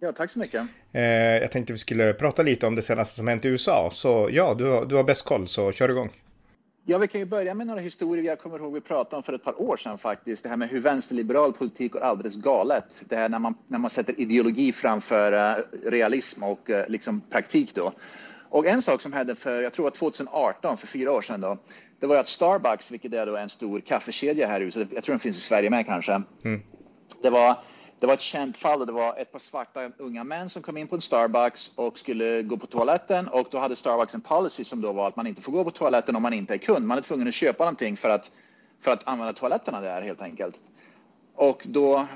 Ja, tack så mycket. Eh, jag tänkte vi skulle prata lite om det senaste som hänt i USA. Så ja, du har, du har bäst koll, så kör igång. Ja, vi kan ju börja med några historier jag kommer ihåg vi pratade om för ett par år sedan faktiskt. Det här med hur vänsterliberal politik går alldeles galet. Det här när man, när man sätter ideologi framför uh, realism och uh, liksom praktik då. Och en sak som hände för, jag tror att 2018, för fyra år sedan då, det var att Starbucks, vilket är då en stor kaffekedja här i huset, jag tror den finns i Sverige med kanske. Mm. Det var det var ett känt fall och det var ett par svarta unga män som kom in på en Starbucks och skulle gå på toaletten och då hade Starbucks en policy som då var att man inte får gå på toaletten om man inte är kund. Man är tvungen att köpa någonting för att, för att använda toaletterna där helt enkelt. Och då,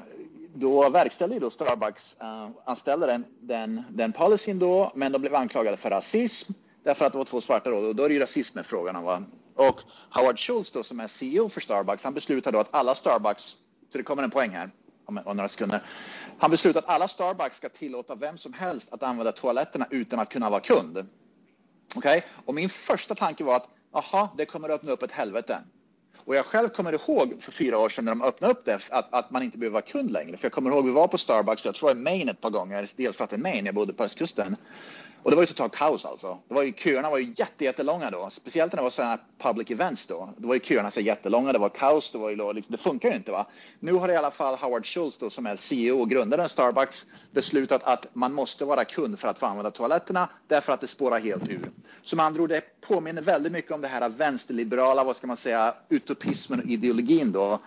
då verkställde då Starbucks eh, uh, anställde den, den, den policyn då, men de blev anklagade för rasism därför att det var två svarta då, och då är det ju rasism med frågan. Va? Och Howard Schultz då som är CEO för Starbucks, han beslutade då att alla Starbucks, så det kommer en poäng här, om några sekunder. Han beslutade att alla Starbucks ska tillåta vem som helst att använda toaletterna utan att kunna vara kund. Okay? och min första tanke var att aha, det kommer att öppna upp ett helvete. Och jag själv kommer ihåg för fyra år sedan när de öppnade upp det, att, att man inte behöver vara kund längre. För jag kommer ihåg vi var på Starbucks, jag tror i Maine ett par gånger, delstaten Maine, jag bodde på östkusten. Och det var ju totalt kaos alltså. Det var ju, köerna var ju jätte, jättelånga då, speciellt när det var sådana public events då. Då var ju köerna så jättelånga, det var kaos, det, var ju, liksom, det funkar ju inte va. Nu har i alla fall Howard Schultz då, som är CEO och grundaren av Starbucks beslutat att man måste vara kund för att få använda toaletterna därför att det spårar helt ur. Som med andra ord, det påminner väldigt mycket om det här vänsterliberala, vad ska man säga, utopismen och ideologin då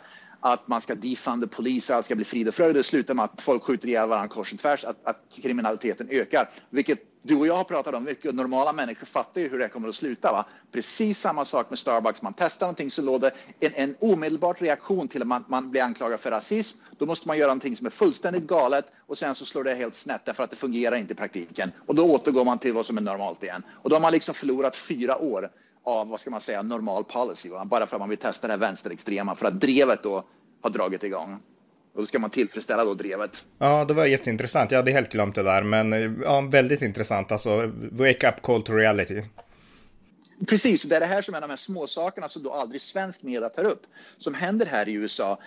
att man ska defunda polis, allt ska bli frid och fröjd. Det slutar med att folk skjuter ihjäl varandra kors och tvärs, att, att kriminaliteten ökar. Vilket du och jag har pratat om mycket. Normala människor fattar ju hur det kommer att sluta. Va? Precis samma sak med Starbucks. Man testar någonting så låter en, en omedelbar reaktion till att man, man blir anklagad för rasism. Då måste man göra någonting som är fullständigt galet och sen så slår det helt snett därför att det fungerar inte i praktiken. Och då återgår man till vad som är normalt igen. Och då har man liksom förlorat fyra år av, vad ska man säga, normal policy. Va? Bara för att man vill testa det här vänsterextrema för att drevet då har dragit igång. Och då ska man tillfredsställa då drevet. Ja, det var jätteintressant. Jag hade helt glömt det där, men ja, väldigt intressant. Alltså, wake up call to reality. Precis, det är det här som är de här små sakerna som då aldrig svensk media tar upp. Som händer här i USA.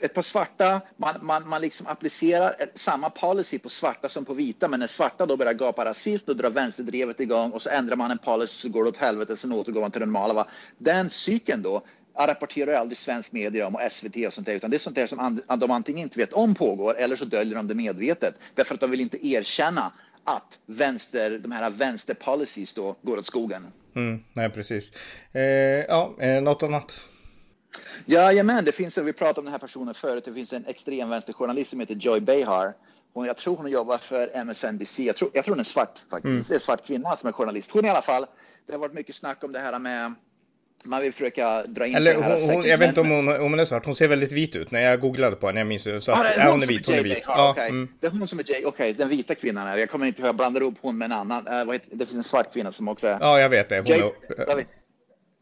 Ett par svarta, man, man, man liksom applicerar samma policy på svarta som på vita, men när svarta då börjar gapa rasism, då drar vänsterdrevet igång och så ändrar man en policy så går det åt helvete, sen återgår man till det normala. Den cykeln då, rapporterar aldrig svensk media om och SVT och sånt där, utan det är sånt där som de antingen inte vet om pågår eller så döljer de det medvetet därför att de vill inte erkänna att vänster, de här vänsterpolicies då går åt skogen. Mm, nej, precis. Eh, ja, eh, något annat? Jajamän, det finns, vi pratade om den här personen förut, det finns en extrem vänsterjournalist som heter Joy Behar. Hon, jag tror hon jobbar för MSNBC, jag tror, jag tror hon är svart faktiskt, mm. det är en svart kvinna som är journalist. Hon i alla fall, det har varit mycket snack om det här med man vill försöka dra in Eller, det här hon, Jag vet inte om hon, om hon är svart, hon ser väldigt vit ut när jag googlade på henne. Jag minns så att, ah, hon är vit, hon är vit. Ja, okay. mm. Det är hon som är Jay, okej, okay, den vita kvinnan är Jag kommer inte ihåg, jag blandar upp hon med en annan. Uh, det finns en svart kvinna som också är... Ja, jag vet det. Hon Jay, är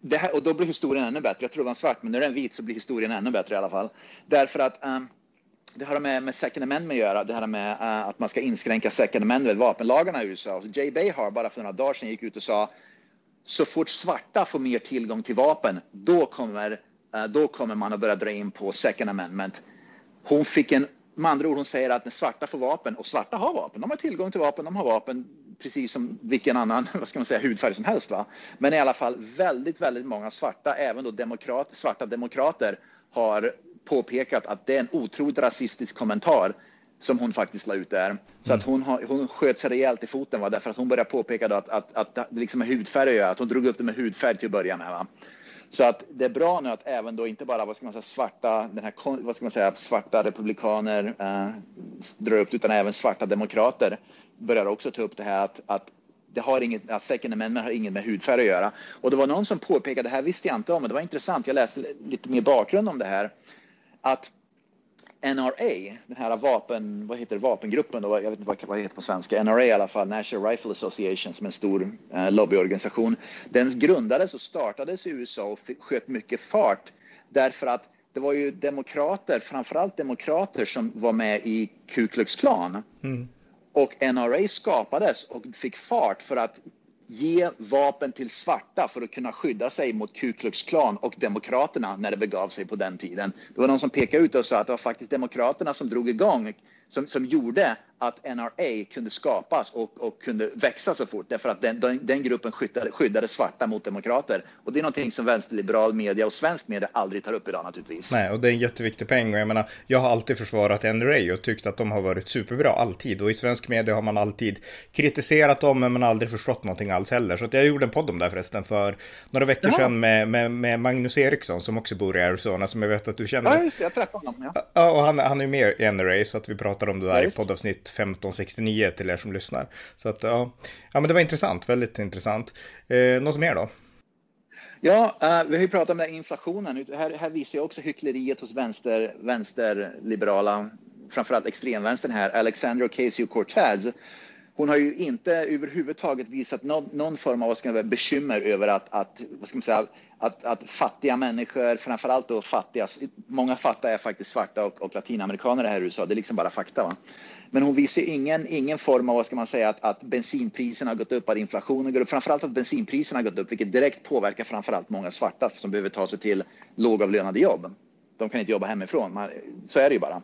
det här, och då blir historien ännu bättre. Jag tror det var en svart, men nu är den vit så blir historien ännu bättre i alla fall. Därför att um, det har med, med second amendment att göra, det här med uh, att man ska inskränka second amendment, vapenlagarna i USA. Jay Behar bara för några dagar sedan gick ut och sa så fort svarta får mer tillgång till vapen, då kommer, uh, då kommer man att börja dra in på second amendment. Hon fick en, med andra ord, hon säger att när svarta får vapen, och svarta har vapen, de har tillgång till vapen, de har vapen precis som vilken annan vad ska man säga, hudfärg som helst. Va? Men i alla fall väldigt, väldigt många svarta, även då demokrat, svarta demokrater, har påpekat att det är en otroligt rasistisk kommentar som hon faktiskt la ut där. Så att hon, har, hon sköt sig rejält i foten va? därför att hon började påpeka att, att, att, det liksom med hudfärg att hon drog upp det med hudfärg till att börja med. Va? Så att det är bra nu att även då inte bara vad ska man säga, svarta, den här, vad ska man säga, svarta republikaner eh, drar upp utan även svarta demokrater börjar också ta upp det här att, att det har inget, att second amendment har inget med hudfärg att göra. Och det var någon som påpekade, det här visste jag inte om, men det var intressant, jag läste lite mer bakgrund om det här, att NRA, den här vapen, vad heter det, vapengruppen, då, jag vet inte vad, vad det heter på svenska, NRA i alla fall, National Rifle Association som är en stor eh, lobbyorganisation. Den grundades och startades i USA och sköt mycket fart därför att det var ju demokrater, framförallt demokrater som var med i Ku Klux Klan. Mm. Och NRA skapades och fick fart för att ge vapen till svarta för att kunna skydda sig mot Ku Klux Klan och Demokraterna när det begav sig på den tiden. Det var någon som pekade ut och sa att det var faktiskt Demokraterna som drog igång, som, som gjorde att NRA kunde skapas och, och kunde växa så fort därför att den, den, den, gruppen skyddade, skyddade svarta mot demokrater. Och det är någonting som vänsterliberal media och svensk media aldrig tar upp idag naturligtvis. Nej, och det är en jätteviktig poäng och jag menar, jag har alltid försvarat NRA och tyckt att de har varit superbra, alltid. Och i svensk media har man alltid kritiserat dem, men man har aldrig förstått någonting alls heller. Så att jag gjorde en podd om det här förresten för några veckor Jaha. sedan med, med, med, Magnus Eriksson som också bor i Arizona, som jag vet att du känner. Ja, just det, jag träffade honom. Ja, ja och han, han är med i NRA, så att vi pratar om det där ja, i poddavsnitt 1569 till er som lyssnar. Så att ja, ja men det var intressant, väldigt intressant. Eh, något mer då? Ja, uh, vi har ju pratat om den inflationen. Här, här visar jag också hyckleriet hos vänster, vänsterliberala, framförallt extremvänstern här, Alexandra Ocasio-Cortez. Hon har ju inte överhuvudtaget visat någon, någon form av vad ska säga, bekymmer över att, att, vad ska man säga, att, att fattiga människor, framförallt då fattiga, många fattiga är faktiskt svarta och, och latinamerikaner här i USA, det är liksom bara fakta. Va? Men hon visar ingen, ingen form av, vad ska man säga, att, att bensinpriserna har gått upp, att inflationen går upp, framförallt att bensinpriserna har gått upp, vilket direkt påverkar framförallt många svarta som behöver ta sig till lågavlönade jobb. De kan inte jobba hemifrån, man, så är det ju bara.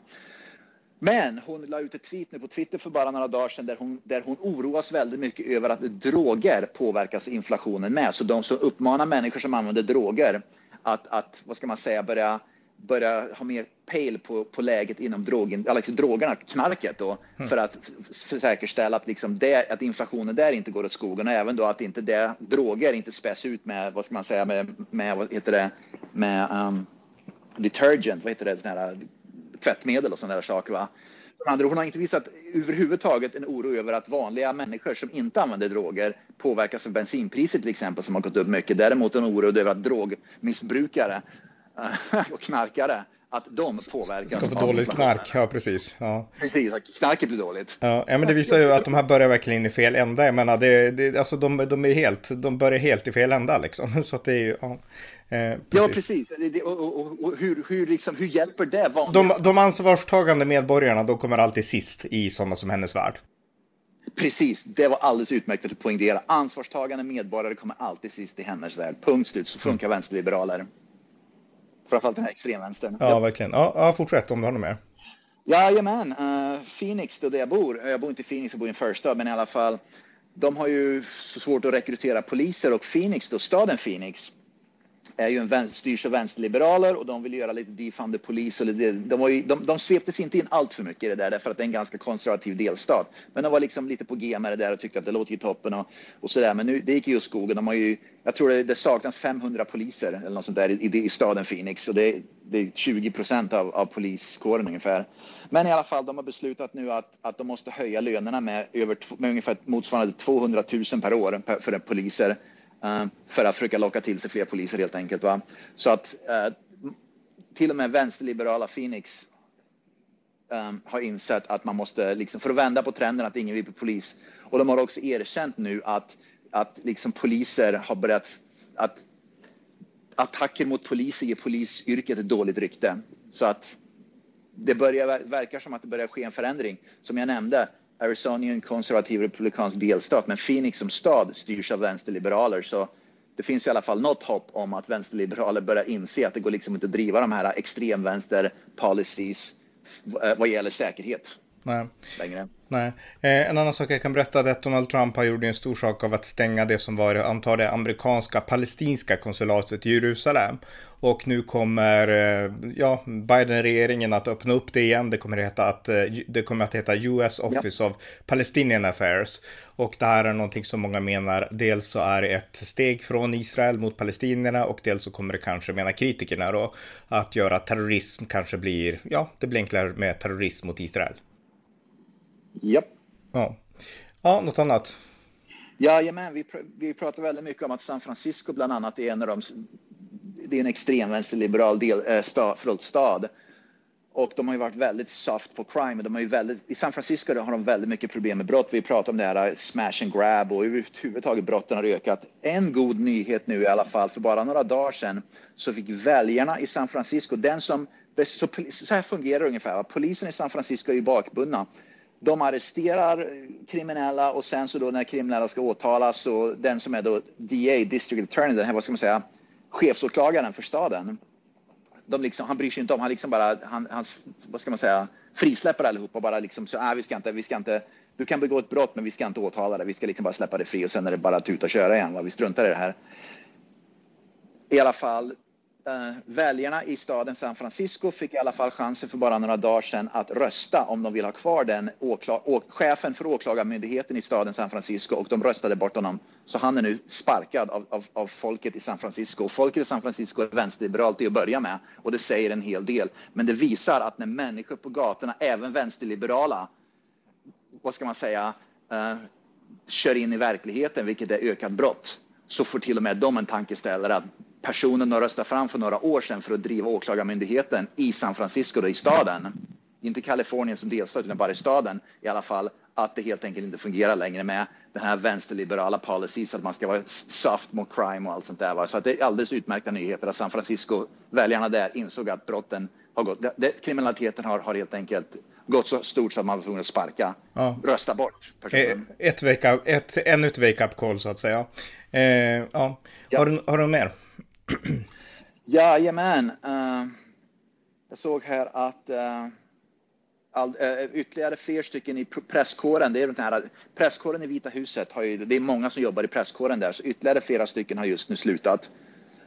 Men hon la ut ett tweet nu på Twitter för bara några dagar sedan där hon, där hon oroas väldigt mycket över att droger påverkas inflationen med. Så de som uppmanar människor som använder droger att, att vad ska man säga, börja börja ha mer pejl på, på läget inom drogen, alltså drogerna, knarket då, mm. för att för säkerställa att, liksom det, att inflationen där inte går åt skogen och även då att inte det, droger inte späs ut med, vad ska man säga, med, med vad heter det, med um, detergent, vad heter det, sån här, tvättmedel och sådana där saker. Va? Hon har inte visat överhuvudtaget en oro över att vanliga människor som inte använder droger påverkas av bensinpriset till exempel som har gått upp mycket. Däremot en oro över att drogmissbrukare och knarkare att de påverkas. Ska få dåligt knark, ja precis. Ja. Precis, knarket blir dåligt. Ja, men det visar ju att de här börjar verkligen i fel ända. Jag menar, det, det, alltså de, de, är helt, de börjar helt i fel ända liksom. Så att det är ju, ja. Eh, precis. Ja, precis. Och, och, och, hur, hur, liksom, hur hjälper det vanliga? De, de ansvarstagande medborgarna, de kommer alltid sist i sådana som hennes värld. Precis, det var alldeles utmärkt att poängtera. Ansvarstagande medborgare kommer alltid sist i hennes värld. Punkt slut, så funkar mm. vänsterliberaler. Framförallt den här extremvänstern. Ja, verkligen. Ja, ja, fortsätt om du har något mer. Jajamän, uh, Phoenix då där jag bor. Jag bor inte i Phoenix, jag bor i en förstad, men i alla fall. De har ju så svårt att rekrytera poliser och Phoenix då, staden Phoenix, är ju en vänster, styrs av vänsterliberaler och de vill göra lite defund the police. Och det, de, var ju, de, de sveptes inte in allt för mycket i det där därför att det är en ganska konservativ delstat. Men de var liksom lite på G med det där och tyckte att det låter ju toppen och, och sådär. Men nu, det gick ju åt skogen. De har ju, jag tror det, det saknas 500 poliser eller något sånt där i, i staden Phoenix och det, det är 20 procent av, av poliskåren ungefär. Men i alla fall, de har beslutat nu att, att de måste höja lönerna med, över, med ungefär motsvarande 200 000 per år för poliser Eh, för att försöka locka till sig fler poliser helt enkelt. Va? Så att eh, till och med vänsterliberala Phoenix um, har insett att man måste, liksom, för att vända på trenden att ingen vill bli polis. Och de har också erkänt nu att, att liksom poliser har börjat, att attacker mot poliser ger polisyrket ett dåligt rykte. Så att det börjar, verkar som att det börjar ske en förändring. Som jag nämnde, Arizona är en konservativ republikansk delstat, men Phoenix som stad styrs av vänsterliberaler. Så det finns i alla fall något hopp om att vänsterliberaler börjar inse att det går liksom inte att driva de här extremvänster policies eh, vad gäller säkerhet. Nej. Längre. Nej. Eh, en annan sak jag kan berätta är att Donald Trump har gjort en stor sak av att stänga det som var, antar det, amerikanska palestinska konsulatet i Jerusalem. Och nu kommer eh, ja, Biden-regeringen att öppna upp det igen. Det kommer, att heta att, eh, det kommer att heta US Office ja. of Palestinian Affairs. Och det här är någonting som många menar, dels så är det ett steg från Israel mot palestinierna och dels så kommer det kanske, menar kritikerna då, att göra terrorism kanske blir, ja, det blir enklare med terrorism mot Israel. Japp. Ja. ja, något annat? Jajamän, vi, pr vi pratar väldigt mycket om att San Francisco bland annat är en av de, det är en extremvänsterliberal del, äh, stad, förlåt, stad. Och de har ju varit väldigt soft på crime. De har ju väldigt, I San Francisco har de väldigt mycket problem med brott. Vi pratar om det här smash and grab och överhuvudtaget brotten har ökat. En god nyhet nu i alla fall, för bara några dagar sedan så fick väljarna i San Francisco, den som, så, så här fungerar det ungefär, polisen i San Francisco är ju bakbundna. De arresterar kriminella och sen så då när kriminella ska åtalas så den som är då DA, District Attorney, den här, vad ska man säga, chefsåklagaren för staden, de liksom, han bryr sig inte om, han liksom bara, han, han, vad ska man säga, frisläpper allihopa och bara liksom så, ah, vi ska inte, vi ska inte, du kan begå ett brott men vi ska inte åtala dig, vi ska liksom bara släppa dig fri och sen är det bara att tuta och köra igen, va? vi struntar i det här. I alla fall, Eh, väljarna i staden San Francisco fick i alla fall chansen för bara några dagar sedan att rösta om de vill ha kvar den chefen för åklagarmyndigheten i staden San Francisco och de röstade bort honom. Så han är nu sparkad av, av, av folket i San Francisco. Folket i San Francisco är vänsterliberalt till att börja med och det säger en hel del. Men det visar att när människor på gatorna, även vänsterliberala, vad ska man säga, uh, kör in i verkligheten, vilket är ökat brott, så får till och med de en tankeställare att personen de röstade fram för några år sedan för att driva åklagarmyndigheten i San Francisco, då, i staden, inte Kalifornien som delstat utan bara i staden i alla fall, att det helt enkelt inte fungerar längre med den här vänsterliberala policies att man ska vara soft mot crime och allt sånt där. Va? Så att det är alldeles utmärkta nyheter att San Francisco, väljarna där insåg att brotten har gått, det, kriminaliteten har, har helt enkelt gått så stort så att man var tvungen att sparka, ja. rösta bort personen. Eh, ett up, ett, ännu ett wake-up call så att säga. Eh, ja. ja. Har, du, har du mer? Jajamän. Uh, jag såg här att uh, all, uh, ytterligare fler stycken i presskåren, det är den här presskåren i Vita huset, har ju, det är många som jobbar i presskåren där, så ytterligare flera stycken har just nu slutat.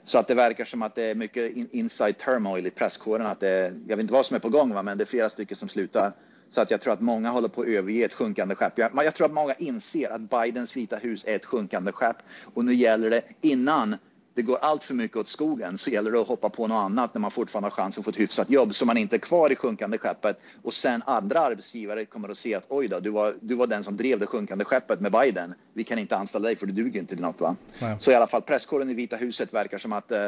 Så att det verkar som att det är mycket in, inside turmoil i presskåren, att det, jag vet inte vad som är på gång, va, men det är flera stycken som slutar. Så att jag tror att många håller på att överge ett sjunkande skepp. Jag, jag tror att många inser att Bidens Vita hus är ett sjunkande skepp och nu gäller det innan det går allt för mycket åt skogen så gäller det att hoppa på något annat när man fortfarande har chans att få ett hyfsat jobb så man inte är kvar i sjunkande skeppet och sen andra arbetsgivare kommer att se att oj då, du var, du var den som drev det sjunkande skeppet med Biden. Vi kan inte anställa dig för du duger inte till något. Va? Nej. Så i alla fall presskåren i Vita huset verkar som att eh,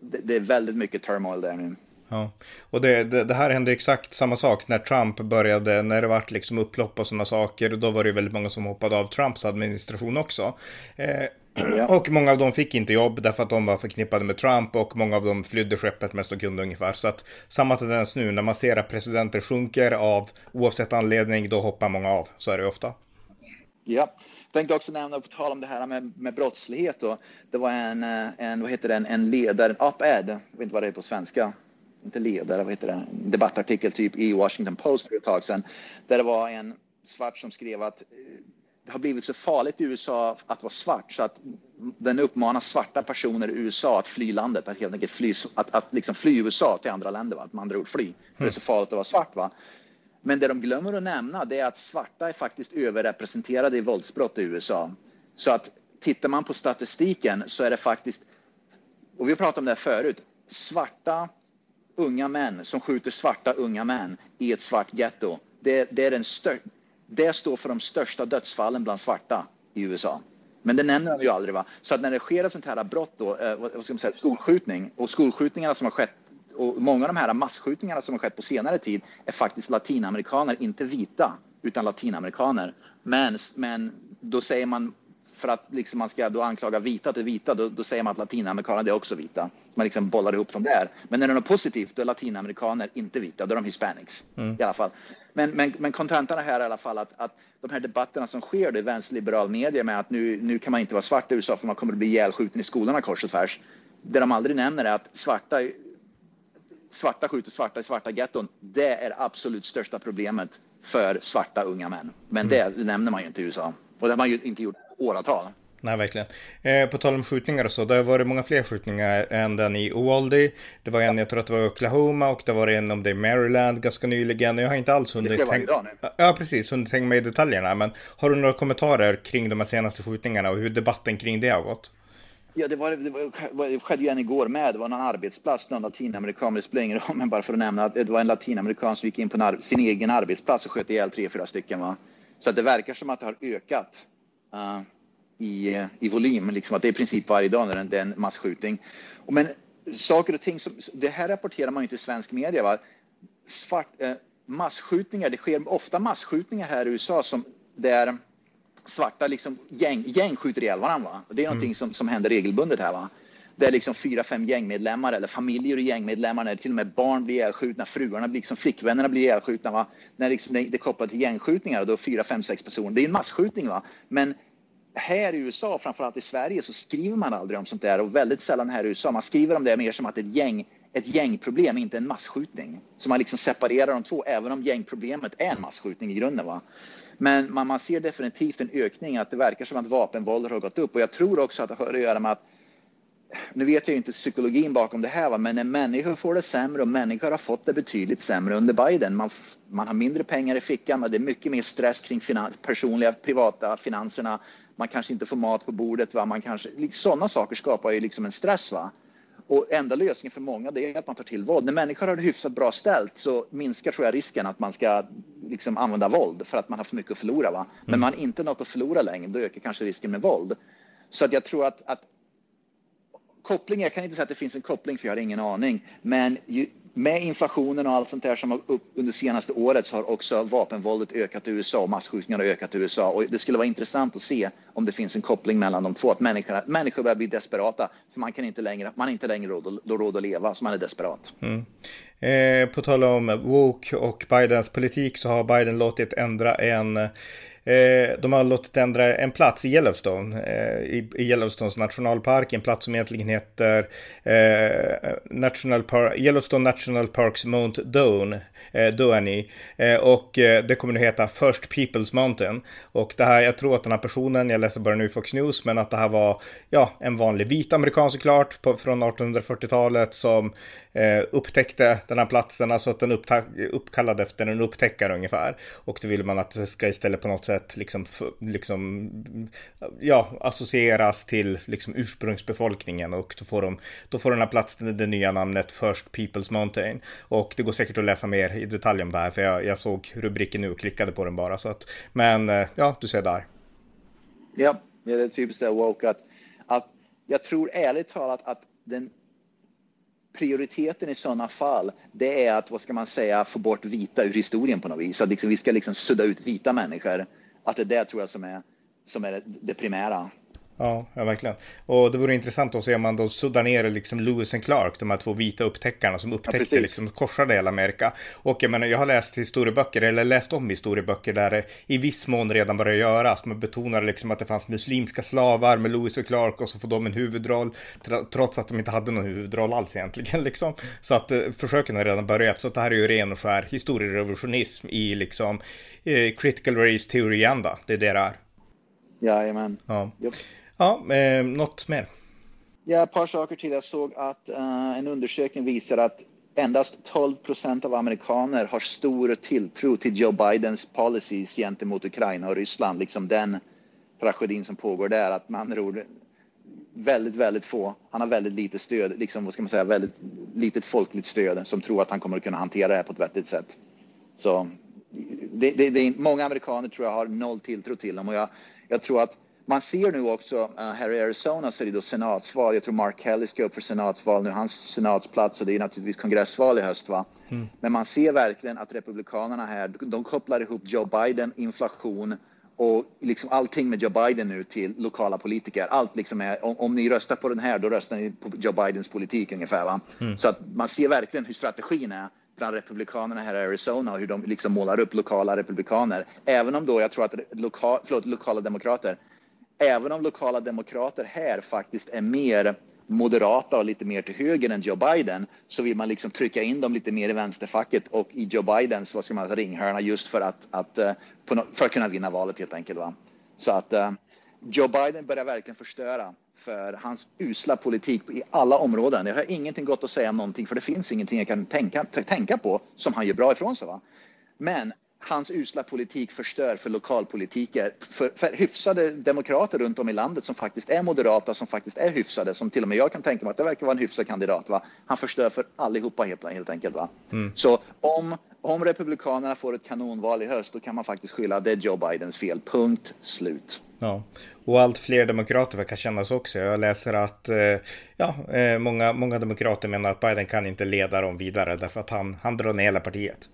det, det, är väldigt mycket turmoil där nu. Ja, och det, det, det, här hände exakt samma sak när Trump började, när det vart liksom upplopp och sådana saker. Då var det väldigt många som hoppade av Trumps administration också. Eh, Ja. Och många av dem fick inte jobb därför att de var förknippade med Trump och många av dem flydde skeppet mest de kunde ungefär. Så att samma tendens nu när man ser att presidenter sjunker av oavsett anledning, då hoppar många av. Så är det ofta. Ja, jag tänkte också nämna på tal om det här med, med brottslighet. Då. Det var en, eh, en, vad heter det, en ledare, en op-ed, jag vet inte vad det är på svenska, inte ledare, vad heter det, en debattartikel typ i Washington Post för ett tag sedan. Där det var en svart som skrev att eh, har blivit så farligt i USA att vara svart så att den uppmanar svarta personer i USA att fly landet, att helt enkelt fly, att, att liksom fly USA till andra länder, va? att med andra ord fly. Det är så farligt att vara svart. Va? Men det de glömmer att nämna det är att svarta är faktiskt överrepresenterade i våldsbrott i USA. Så att tittar man på statistiken så är det faktiskt, och vi har pratat om det här förut, svarta unga män som skjuter svarta unga män i ett svart getto. Det, det är den största det står för de största dödsfallen bland svarta i USA. Men det nämner de ju aldrig. Va? Så att när det sker ett sånt här brott, då, eh, vad ska man säga, skolskjutning och skolskjutningarna som har skett och många av de här massskjutningarna som har skett på senare tid är faktiskt latinamerikaner, inte vita, utan latinamerikaner. Men, men då säger man för att liksom man ska då anklaga vita till vita, då, då säger man att latinamerikaner är också vita. Man liksom bollar ihop dem där. Men när det är något positivt, då är latinamerikaner inte vita, då är de hispanics mm. i alla fall. Men, men, men kontentan är här i alla fall att, att de här debatterna som sker i vänsterliberal media med att nu, nu kan man inte vara svart i USA för man kommer att bli ihjälskjuten i skolorna kors och tvärs. Det de aldrig nämner är att svarta svarta skjuter svarta i svarta getton. Det är absolut största problemet för svarta unga män. Men mm. det nämner man ju inte i USA. Och det har man ju inte gjort åratal. Nej, verkligen. Eh, på tal om skjutningar och så, det har varit många fler skjutningar än den i Uvalde. Det var en, jag tror att det var Oklahoma och det var en om det i Maryland ganska nyligen. Jag har inte alls hunnit tänka... Ja, precis, hunnit tänka mig i detaljerna. Men har du några kommentarer kring de här senaste skjutningarna och hur debatten kring det har gått? Ja, det, var, det, var, det skedde ju en igår med. Det var någon arbetsplats, någon latinamerikan, det spelar ingen roll, men bara för att nämna att det var en latinamerikan som gick in på sin egen arbetsplats och sköt ihjäl tre, fyra stycken. Va? Så att det verkar som att det har ökat uh, i, i volym, liksom att det är i princip varje dag när det är en masskjutning. Men saker och ting som, det här rapporterar man ju inte i svensk media. Va? svart, eh, massskjutningar, det sker ofta massskjutningar här i USA som där svarta liksom gäng, gäng skjuter ihjäl varandra. Det är mm. någonting som, som händer regelbundet här. Va? Det är liksom fyra, fem gängmedlemmar eller familjer och gängmedlemmar när till och med barn blir ihjälskjutna, fruarna, liksom flickvännerna blir ihjälskjutna. Va? När liksom det, det är kopplat till gängskjutningar, då fyra, fem, sex personer. Det är en massskjutning. Va? Men här i USA, framförallt i Sverige, så skriver man aldrig om sånt där och väldigt sällan här i USA. Man skriver om det mer som att ett gäng ett gängproblem, inte en massskjutning. Så man liksom separerar de två, även om gängproblemet är en massskjutning i grunden. Va? Men man, man ser definitivt en ökning, att det verkar som att vapenvåldet har gått upp. Och jag tror också att det har att göra med att nu vet jag inte psykologin bakom det här, va? men när människor får det sämre och människor har fått det betydligt sämre under Biden. Man, man har mindre pengar i fickan, det är mycket mer stress kring finans, personliga privata finanserna. Man kanske inte får mat på bordet. Va? Man kanske, sådana saker skapar ju liksom en stress. Va? Och enda lösningen för många det är att man tar till våld. När människor har det hyfsat bra ställt så minskar tror jag risken att man ska liksom använda våld för att man har för mycket att förlora. Va? Men mm. man har inte något att förlora längre, då ökar kanske risken med våld. Så att jag tror att, att koppling, jag kan inte säga att det finns en koppling för jag har ingen aning. Men ju, med inflationen och allt sånt där som har upp under senaste året så har också vapenvåldet ökat i USA och massskjutningarna har ökat i USA. Och det skulle vara intressant att se om det finns en koppling mellan de två. Att människor, människor börjar bli desperata för man kan inte längre, man har inte längre råd, råd att leva så man är desperat. Mm. Eh, på tal om woke och Bidens politik så har Biden låtit ändra en Eh, de har låtit ändra en plats i Yellowstone, eh, i, Yellowstones nationalpark, en plats som egentligen heter eh, National Park, Yellowstone National Parks Mount Doane, eh, Doane eh, och eh, det kommer nu heta First People's Mountain. Och det här, jag tror att den här personen, jag läser bara nu i Fox News, men att det här var, ja, en vanlig vit amerikan såklart, på, från 1840-talet som eh, upptäckte den här platsen, alltså att den uppkallade uppkallad efter en upptäckare ungefär. Och då vill man att det ska istället på något sätt liksom, liksom ja, associeras till liksom ursprungsbefolkningen och då får, de, då får den här platsen det nya namnet First People's Mountain. Och det går säkert att läsa mer i detalj om det här, för jag, jag såg rubriken nu och klickade på den bara. Så att, men eh, ja, du ser där. Ja, det är typiskt det woke att, att jag tror ärligt talat att den prioriteten i sådana fall, det är att, vad ska man säga, få bort vita ur historien på något vis. Att liksom, vi ska liksom sudda ut vita människor. Att det är det tror jag som är, som är det primära. Ja, ja, verkligen. Och det vore intressant att se om man då suddar ner liksom Lewis och Clark, de här två vita upptäckarna som upptäckte ja, liksom korsade hela Amerika. Och jag menar, jag har läst historieböcker, eller läst om historieböcker där det i viss mån redan börjar göras. Man betonar liksom att det fanns muslimska slavar med Lewis och Clark och så får de en huvudroll, trots att de inte hade någon huvudroll alls egentligen liksom. Så att eh, försöken har redan börjat, så att det här är ju ren och skär historierevolutionism i liksom eh, critical race teori-anda. Det är det det är. Jajamän. Ja. Yep. Ja, eh, något mer? Ja, ett par saker till. Jag såg att eh, en undersökning visar att endast 12 procent av amerikaner har stor tilltro till Joe Bidens policies gentemot Ukraina och Ryssland, liksom den tragedin som pågår där. Att man ror väldigt, väldigt få. Han har väldigt lite stöd, liksom vad ska man säga, väldigt litet folkligt stöd som tror att han kommer att kunna hantera det här på ett vettigt sätt. Så det, det, det är, många amerikaner tror jag har noll tilltro till dem och jag, jag tror att man ser nu också uh, här i Arizona så är det då senatsval. Jag tror Mark Kelly ska upp för senatsval nu, hans senatsplats och det är naturligtvis kongressval i höst. Va? Mm. Men man ser verkligen att republikanerna här, de kopplar ihop Joe Biden, inflation och liksom allting med Joe Biden nu till lokala politiker. Allt liksom är, om, om ni röstar på den här, då röstar ni på Joe Bidens politik ungefär. Va? Mm. Så att man ser verkligen hur strategin är bland republikanerna här i Arizona och hur de liksom målar upp lokala republikaner. Även om då jag tror att loka, förlåt, lokala demokrater även om lokala demokrater här faktiskt är mer moderata och lite mer till höger än Joe Biden så vill man liksom trycka in dem lite mer i vänsterfacket och i Joe Bidens vad ska man säga, ringhörna just för att, att, eh, för att kunna vinna valet helt enkelt. Va? Så att uh, Joe Biden börjar verkligen förstöra för hans usla politik i alla områden. Jag har ingenting gott att säga om någonting för det finns ingenting jag kan tänka, tänka på som han gör bra ifrån sig. Va? Men hans usla politik förstör för lokalpolitiker, för, för hyfsade demokrater runt om i landet som faktiskt är moderata, som faktiskt är hyfsade, som till och med jag kan tänka mig att det verkar vara en hyfsad kandidat. Va? Han förstör för allihopa helt, helt enkelt. Va? Mm. Så om, om Republikanerna får ett kanonval i höst, då kan man faktiskt skylla det Joe Bidens fel. Punkt slut. Ja, och allt fler demokrater verkar kännas också. Jag läser att eh, ja, eh, många, många demokrater menar att Biden kan inte leda dem vidare därför att han, han drar ner hela partiet.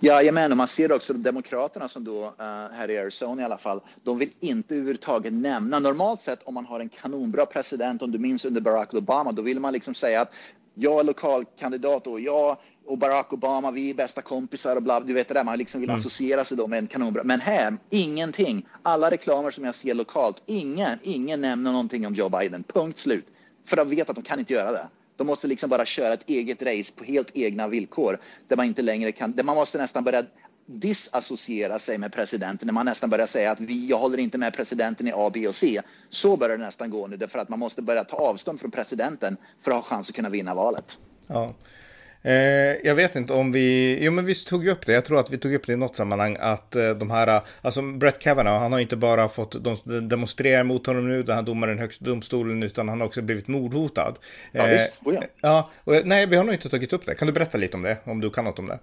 Ja, jag menar, man ser också Demokraterna som då, uh, här i Arizona i alla fall, de vill inte överhuvudtaget nämna, normalt sett om man har en kanonbra president, om du minns under Barack Obama, då vill man liksom säga att jag är lokalkandidat och jag och Barack Obama, vi är bästa kompisar och bla, du vet det där, man liksom vill mm. associera sig då med en kanonbra. Men här, ingenting. Alla reklamer som jag ser lokalt, ingen, ingen nämner någonting om Joe Biden. Punkt slut. För de vet att de kan inte göra det. De måste liksom bara köra ett eget race på helt egna villkor där man inte längre kan, där man måste nästan börja disassociera sig med presidenten, när man nästan börjar säga att vi, jag håller inte med presidenten i A, B och C. Så börjar det nästan gå nu, därför att man måste börja ta avstånd från presidenten för att ha chans att kunna vinna valet. Ja. Eh, jag vet inte om vi, jo men vi tog upp det, jag tror att vi tog upp det i något sammanhang att eh, de här, alltså Brett Kavanaugh, han har inte bara fått, de demonstrerar mot honom nu, den här domaren i högsta domstolen, utan han har också blivit mordhotad. Ja, visst, oh, ja. ja och, nej, vi har nog inte tagit upp det. Kan du berätta lite om det, om du kan något om det?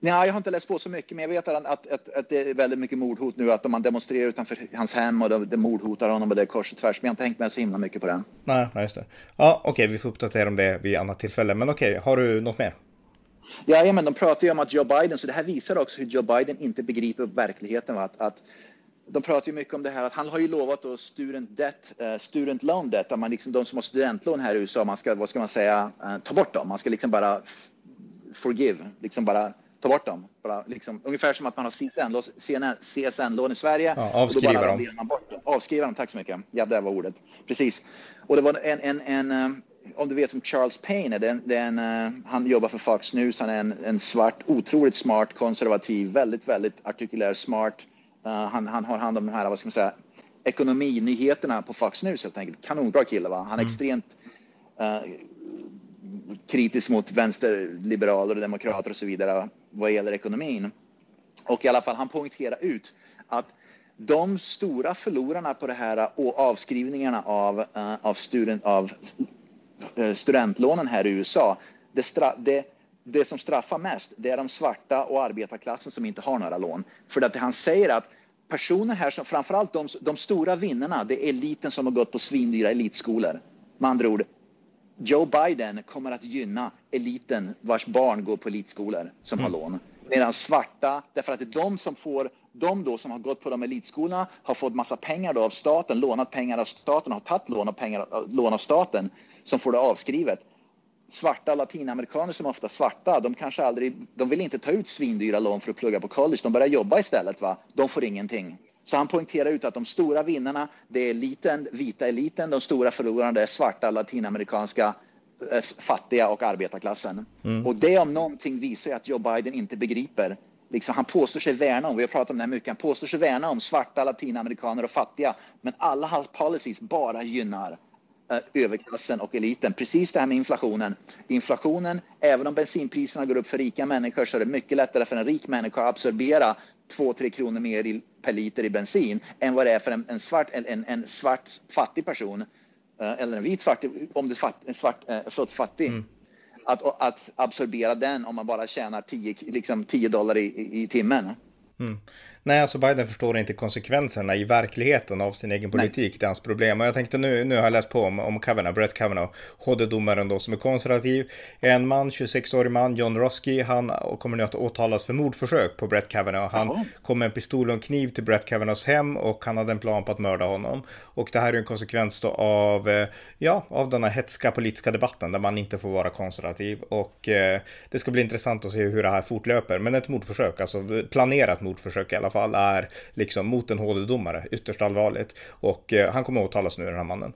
Nej, jag har inte läst på så mycket, men jag vet att, att, att, att det är väldigt mycket mordhot nu, att man demonstrerar utanför hans hem och de, de mordhotar honom och det är kors och tvärs. Men jag har inte hängt med så himla mycket på det. Nej, just det. Ja, okej, okay, vi får uppdatera om det vid annat tillfälle. Men okej, okay, har du något mer? Ja, men de pratar ju om att Joe Biden, så det här visar också hur Joe Biden inte begriper verkligheten. Att, att de pratar ju mycket om det här att han har ju lovat då student debt, uh, student loan debt, att man liksom, de som har studentlån här i USA, man ska, vad ska man säga, uh, ta bort dem. Man ska liksom bara forgive, liksom bara ta bort dem. Bara liksom, ungefär som att man har CSN-lån CSN i Sverige. Ja, avskriva dem. Man bort dem. Avskriva dem, tack så mycket. Ja, det var ordet. Precis. Och det var en, en, en eh, om du vet vem Charles Payne är, det är, det är en, uh, han jobbar för Fox News, han är en, en, svart, otroligt smart, konservativ, väldigt, väldigt artikulär, smart. Uh, han, han har hand om de här, vad ska man säga, ekonominyheterna på Fox News helt enkelt. Kanonbra kille, va? Han är mm. extremt uh, kritisk mot vänsterliberaler och demokrater och så vidare vad gäller ekonomin. Och i alla fall, han poängterar ut att de stora förlorarna på det här och avskrivningarna av, uh, av, student, av eh, studentlånen här i USA, det, det, det, som straffar mest, det är de svarta och arbetarklassen som inte har några lån. För att han säger att personer här, som, framförallt de, de stora vinnarna, det är eliten som har gått på svindyra elitskolor. Med andra ord, Joe Biden kommer att gynna eliten vars barn går på elitskolor som mm. har lån. Medan svarta, därför att det är de som får, de då som har gått på de elitskolorna har fått massa pengar då av staten, lånat pengar av staten, har tagit lån av, pengar, lån av staten som får det avskrivet. Svarta latinamerikaner som ofta svarta, de kanske aldrig, de vill inte ta ut svindyra lån för att plugga på college, de börjar jobba istället. Va? De får ingenting. Så han poängterar ut att de stora vinnarna, det är eliten, vita eliten, de stora förlorarna, är svarta latinamerikanska eh, fattiga och arbetarklassen. Mm. Och det om någonting visar att Joe Biden inte begriper. Liksom, han påstår sig värna om, vi har pratat om det här mycket, han påstår sig värna om svarta latinamerikaner och fattiga. Men alla hans policies bara gynnar överklassen och eliten. Precis det här med inflationen. Inflationen, även om bensinpriserna går upp för rika människor så är det mycket lättare för en rik människa att absorbera 2-3 kronor mer per liter i bensin än vad det är för en, en svart, en, en, svart fattig person eh, eller en vit fattig, om det är en svart, eh, förlåt, fattig. Mm. Att, att absorbera den om man bara tjänar 10, liksom 10 dollar i, i, i timmen. Mm. Nej, alltså Biden förstår inte konsekvenserna i verkligheten av sin egen politik. Nej. Det är hans problem. Och jag tänkte nu, nu har jag läst på om, om Kavanaugh, Brett Kavanaugh, HD-domaren då som är konservativ. En man, 26-årig man, John Roski, han kommer nu att åtalas för mordförsök på Brett Kavanaugh. Han Jaha. kom med en pistol och en kniv till Brett Kavanaughs hem och han hade en plan på att mörda honom. Och det här är en konsekvens då av, eh, ja, av den här hetska politiska debatten där man inte får vara konservativ. Och eh, det ska bli intressant att se hur det här fortlöper. Men ett mordförsök, alltså planerat mordförsök i alla fall, är liksom mot en HD-domare ytterst allvarligt. Och eh, han kommer att åtalas nu, den här mannen.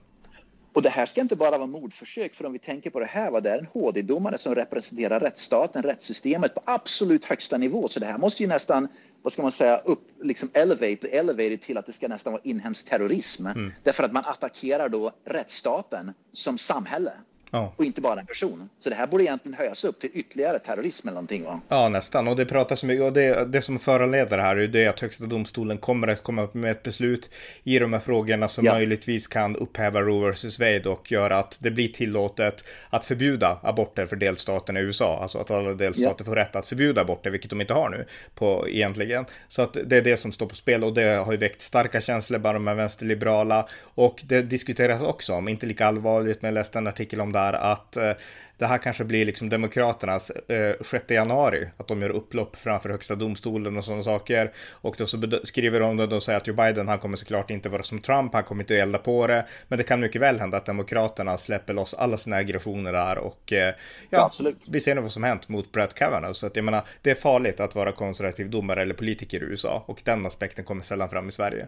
Och det här ska inte bara vara mordförsök, för om vi tänker på det här, vad det är en HD-domare som representerar rättsstaten, rättssystemet på absolut högsta nivå. Så det här måste ju nästan, vad ska man säga, upp, liksom elevate, elevate till att det ska nästan vara inhemsk terrorism. Mm. Därför att man attackerar då rättsstaten som samhälle. Ja. Och inte bara en person. Så det här borde egentligen höjas upp till ytterligare terrorism eller någonting va? Ja, nästan. Och det pratas mycket, och det, det som föranleder det här är det att Högsta domstolen kommer att komma upp med ett beslut i de här frågorna som ja. möjligtvis kan upphäva Roe vs Wade och göra att det blir tillåtet att förbjuda aborter för delstaterna i USA. Alltså att alla delstater ja. får rätt att förbjuda aborter, vilket de inte har nu på egentligen. Så att det är det som står på spel och det har ju väckt starka känslor bland de här vänsterliberala och det diskuteras också om, inte lika allvarligt, men jag läste en artikel om det där att eh, det här kanske blir liksom Demokraternas eh, 6 januari, att de gör upplopp framför högsta domstolen och sådana saker. Och då så skriver de då och säger att Joe Biden, han kommer såklart inte vara som Trump, han kommer inte elda på det. Men det kan mycket väl hända att Demokraterna släpper loss alla sina aggressioner där och eh, ja, Absolut. vi ser nu vad som hänt mot Brett Kavanaugh. Så att jag menar, det är farligt att vara konservativ domare eller politiker i USA och den aspekten kommer sällan fram i Sverige.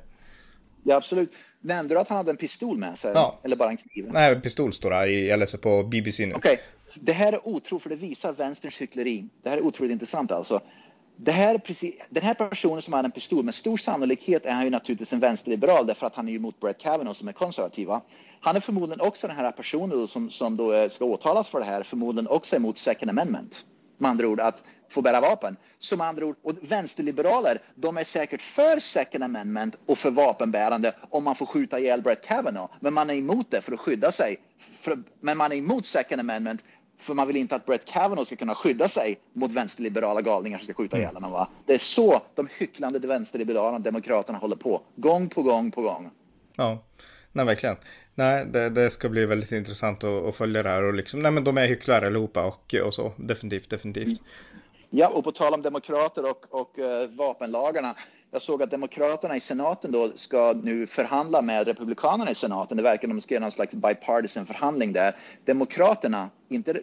Ja, absolut. Nämnde du att han hade en pistol med sig? Ja. Eller bara en kniv? Nej, en pistol står här. Jag läser på BBC nu. Okej. Okay. Det här är otroligt, för det visar vänsterns hyckleri. Det här är otroligt intressant alltså. Det här, precis, den här personen som har en pistol, med stor sannolikhet är han ju naturligtvis en vänsterliberal därför att han är ju mot Brett Kavanaugh som är konservativa. Han är förmodligen också den här personen som, som då ska åtalas för det här, förmodligen också emot second amendment. Med andra ord att får bära vapen. Som andra ord, och vänsterliberaler, de är säkert för second amendment och för vapenbärande om man får skjuta ihjäl Brett Kavanaugh. Men man är emot det för att skydda sig. För, men man är emot second amendment för man vill inte att Brett Kavanaugh ska kunna skydda sig mot vänsterliberala galningar som ska skjuta ihjäl honom. Va? Det är så de hycklande vänsterliberala demokraterna håller på. Gång på gång på gång. Ja, nej verkligen. Nej, det, det, ska bli väldigt intressant att, att, följa det här och liksom, nej men de är hycklare allihopa och, och så, definitivt, definitivt. Ja, och på tal om demokrater och, och uh, vapenlagarna. Jag såg att Demokraterna i senaten då ska nu förhandla med Republikanerna i senaten. Det verkar som de ska göra någon slags bipartisan förhandling där. Demokraterna inte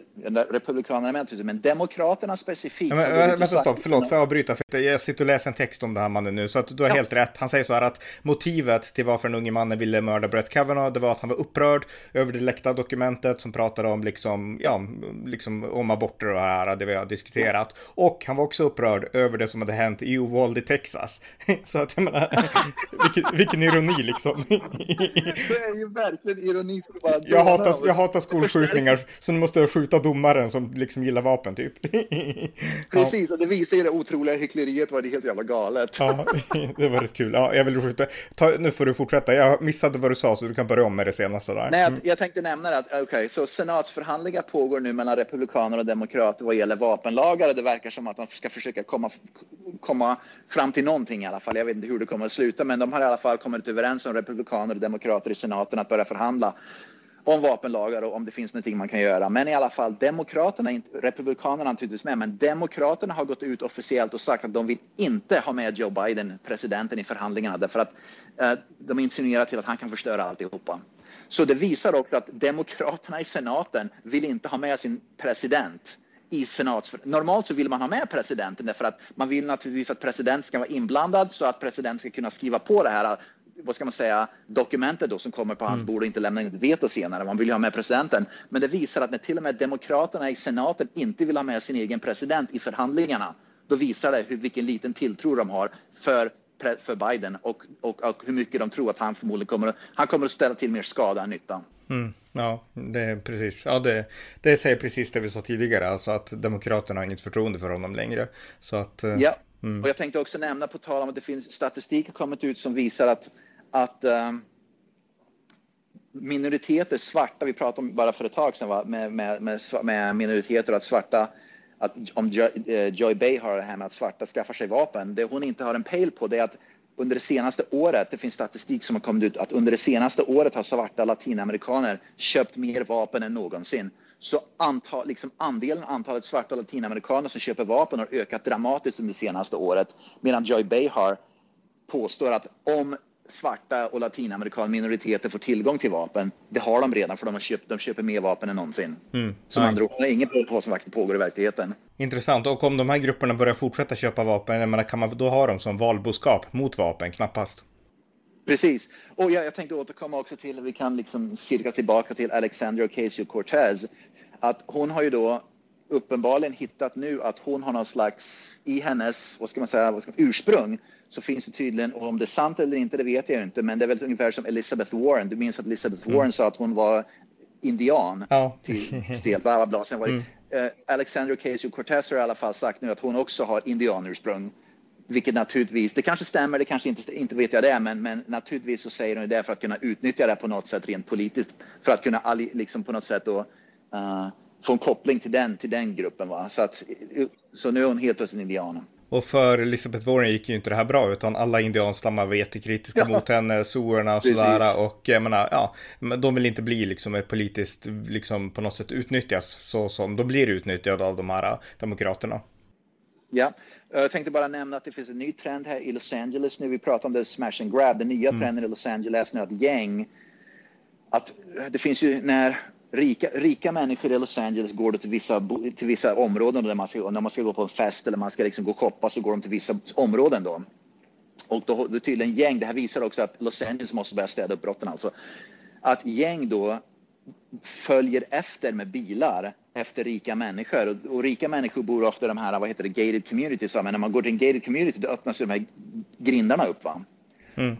Republikanerna men Demokraterna specifikt. Men, vänta, stopp, förlåt, får jag avbryta? För jag sitter och läser en text om den här mannen nu, så att du har ja. helt rätt. Han säger så här att motivet till varför den unge mannen ville mörda Brett Kavanaugh, det var att han var upprörd över det läckta dokumentet som pratade om liksom, ja, liksom om aborter och det här, det vi har diskuterat. Och han var också upprörd över det som hade hänt i Uvalde, Texas. så att jag menar, vilken, vilken ironi liksom. det är ju verkligen ironi. För bara jag, hatar, jag hatar skolskjutningar, så nu måste måste skjuta domaren som liksom gillar vapen typ. Precis, och det visar ju det otroliga hyckleriet var det helt jävla galet. ja, det var rätt kul. Ja, jag vill skjuta. Ta, nu får du fortsätta. Jag missade vad du sa så du kan börja om med det senaste där. Nej, mm. jag tänkte nämna det att okej, okay, så senatsförhandlingar pågår nu mellan republikaner och demokrater vad gäller vapenlagar. Det verkar som att de ska försöka komma, komma fram till någonting i alla fall. Jag vet inte hur det kommer att sluta, men de har i alla fall kommit överens om republikaner och demokrater i senaten att börja förhandla om vapenlagar och om det finns någonting man kan göra. Men i alla fall, demokraterna, republikanerna naturligtvis med, men demokraterna har gått ut officiellt och sagt att de vill inte ha med Joe Biden, presidenten, i förhandlingarna därför att eh, de insinuerar till att han kan förstöra alltihopa. Så det visar också att demokraterna i senaten vill inte ha med sin president i senats... Normalt så vill man ha med presidenten därför att man vill naturligtvis att presidenten ska vara inblandad så att presidenten ska kunna skriva på det här vad ska man säga, dokumentet då som kommer på hans mm. bord och inte lämnar in ett veto senare. Man vill ju ha med presidenten. Men det visar att när till och med demokraterna i senaten inte vill ha med sin egen president i förhandlingarna, då visar det hur, vilken liten tilltro de har för, för Biden och, och, och hur mycket de tror att han förmodligen kommer, han kommer att ställa till mer skada än nytta. Mm. Ja, det är precis. Ja, det, det säger precis det vi sa tidigare, alltså att Demokraterna har inget förtroende för honom längre. Så att, eh, ja, mm. och jag tänkte också nämna på tal om att det finns statistik kommit ut som visar att att um, minoriteter, svarta, vi pratade om bara för ett tag sedan va? Med, med, med, med minoriteter och att svarta, att om eh, Joy, uh, Joy Bay har det här med att svarta skaffar sig vapen, det hon inte har en pejl på det är att under det senaste året, det finns statistik som har kommit ut, att under det senaste året har svarta latinamerikaner köpt mer vapen än någonsin. Så antal, liksom andelen antalet svarta latinamerikaner som köper vapen har ökat dramatiskt under det senaste året. Medan Joy Behar påstår att om svarta och latinamerikanska minoriteter får tillgång till vapen. Det har de redan för de, har köpt, de köper mer vapen än någonsin. Mm. Som andra ord, ingen på vad som faktiskt pågår i verkligheten. Intressant. Och om de här grupperna börjar fortsätta köpa vapen, jag menar, kan man då ha dem som valboskap mot vapen? Knappast. Precis. Och jag, jag tänkte återkomma också till, vi kan liksom cirka tillbaka till Alexandria Ocasio-Cortez. Att hon har ju då uppenbarligen hittat nu att hon har någon slags, i hennes, vad ska man säga, vad ska, ursprung, så finns det tydligen, och om det är sant eller inte, det vet jag inte, men det är väl ungefär som Elizabeth Warren. Du minns att Elizabeth mm. Warren sa att hon var indian Ja. till stel, bla bla bla. Sen var det, eh, Alexandria Ocasio-Cortez har i alla fall sagt nu att hon också har indianursprung. Vilket naturligtvis, det kanske stämmer, det kanske inte, inte vet jag det, men, men naturligtvis så säger hon det för att kunna utnyttja det på något sätt rent politiskt. För att kunna liksom på något sätt då, eh, få en koppling till den, till den gruppen. Va? Så, att, så nu är hon helt plötsligt indian. Och för Elizabeth Warren gick ju inte det här bra, utan alla indianstammar var jättekritiska Ja. mot henne, soerna och sådär. Och jag menar, ja, de vill inte bli liksom ett politiskt, liksom på något sätt utnyttjas så som de blir utnyttjade av de här demokraterna. Ja, jag tänkte bara nämna att det finns en ny trend här i Los Angeles nu. Vi pratar om det smash and grab. Den nya trenden i Los Angeles nu att gäng, att det finns ju när rika, rika människor i Los Angeles går då till vissa, till vissa områden där man ska, när man ska gå på en fest eller man ska liksom gå och shoppa så går de till vissa områden då. Och då, då tydligen gäng, det här visar också att Los Angeles måste börja städa upp brotten alltså. Att gäng då följer efter med bilar efter rika människor. Och, och rika människor bor ofta i de här, vad heter det, gated communities. Men när man går till en gated community då öppnas ju de här grindarna upp. Va?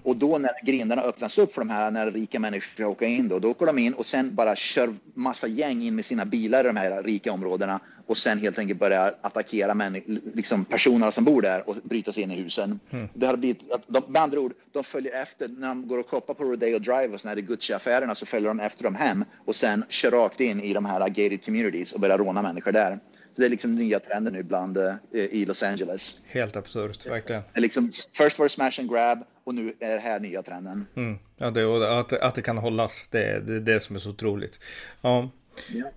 Och då när grindarna öppnas upp för de här, när rika människor ska åka in då, då åker de in och sen bara kör massa gäng in med sina bilar i de här rika områdena och sen helt enkelt börjar attackera liksom personerna som bor där och bryta sig in i husen. Det har blivit, att de, med andra ord, de följer efter, när de går och shoppar på Rodeo Drive och såna här Gucci-affärerna så följer de efter dem hem och sen kör rakt in i de här gated communities och börjar råna människor där. Så det är liksom nya trenden nu bland, eh, i Los Angeles. Helt absurt, verkligen. Liksom, först var det smash and grab och nu är det här nya trenden. Mm. Ja, det, och att, att det kan hållas, det är det, det som är så otroligt. Ja, Ja.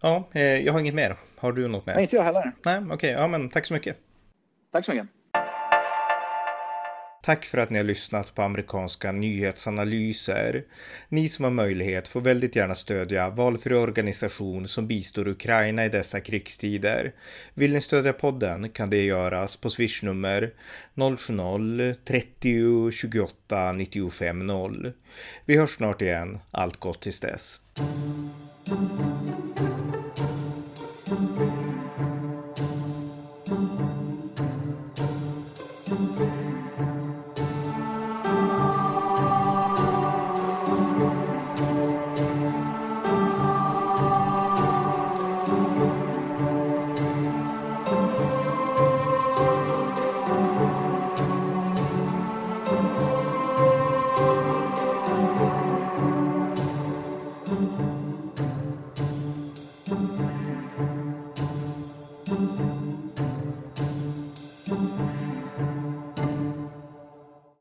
ja eh, jag har inget mer. Har du något mer? Nej, inte jag heller. Nej, okej, ja men tack så mycket. Tack så mycket. Tack för att ni har lyssnat på amerikanska nyhetsanalyser. Ni som har möjlighet får väldigt gärna stödja valfri organisation som bistår Ukraina i dessa krigstider. Vill ni stödja podden kan det göras på swishnummer 070-30 28 95 0. Vi hörs snart igen. Allt gott tills dess.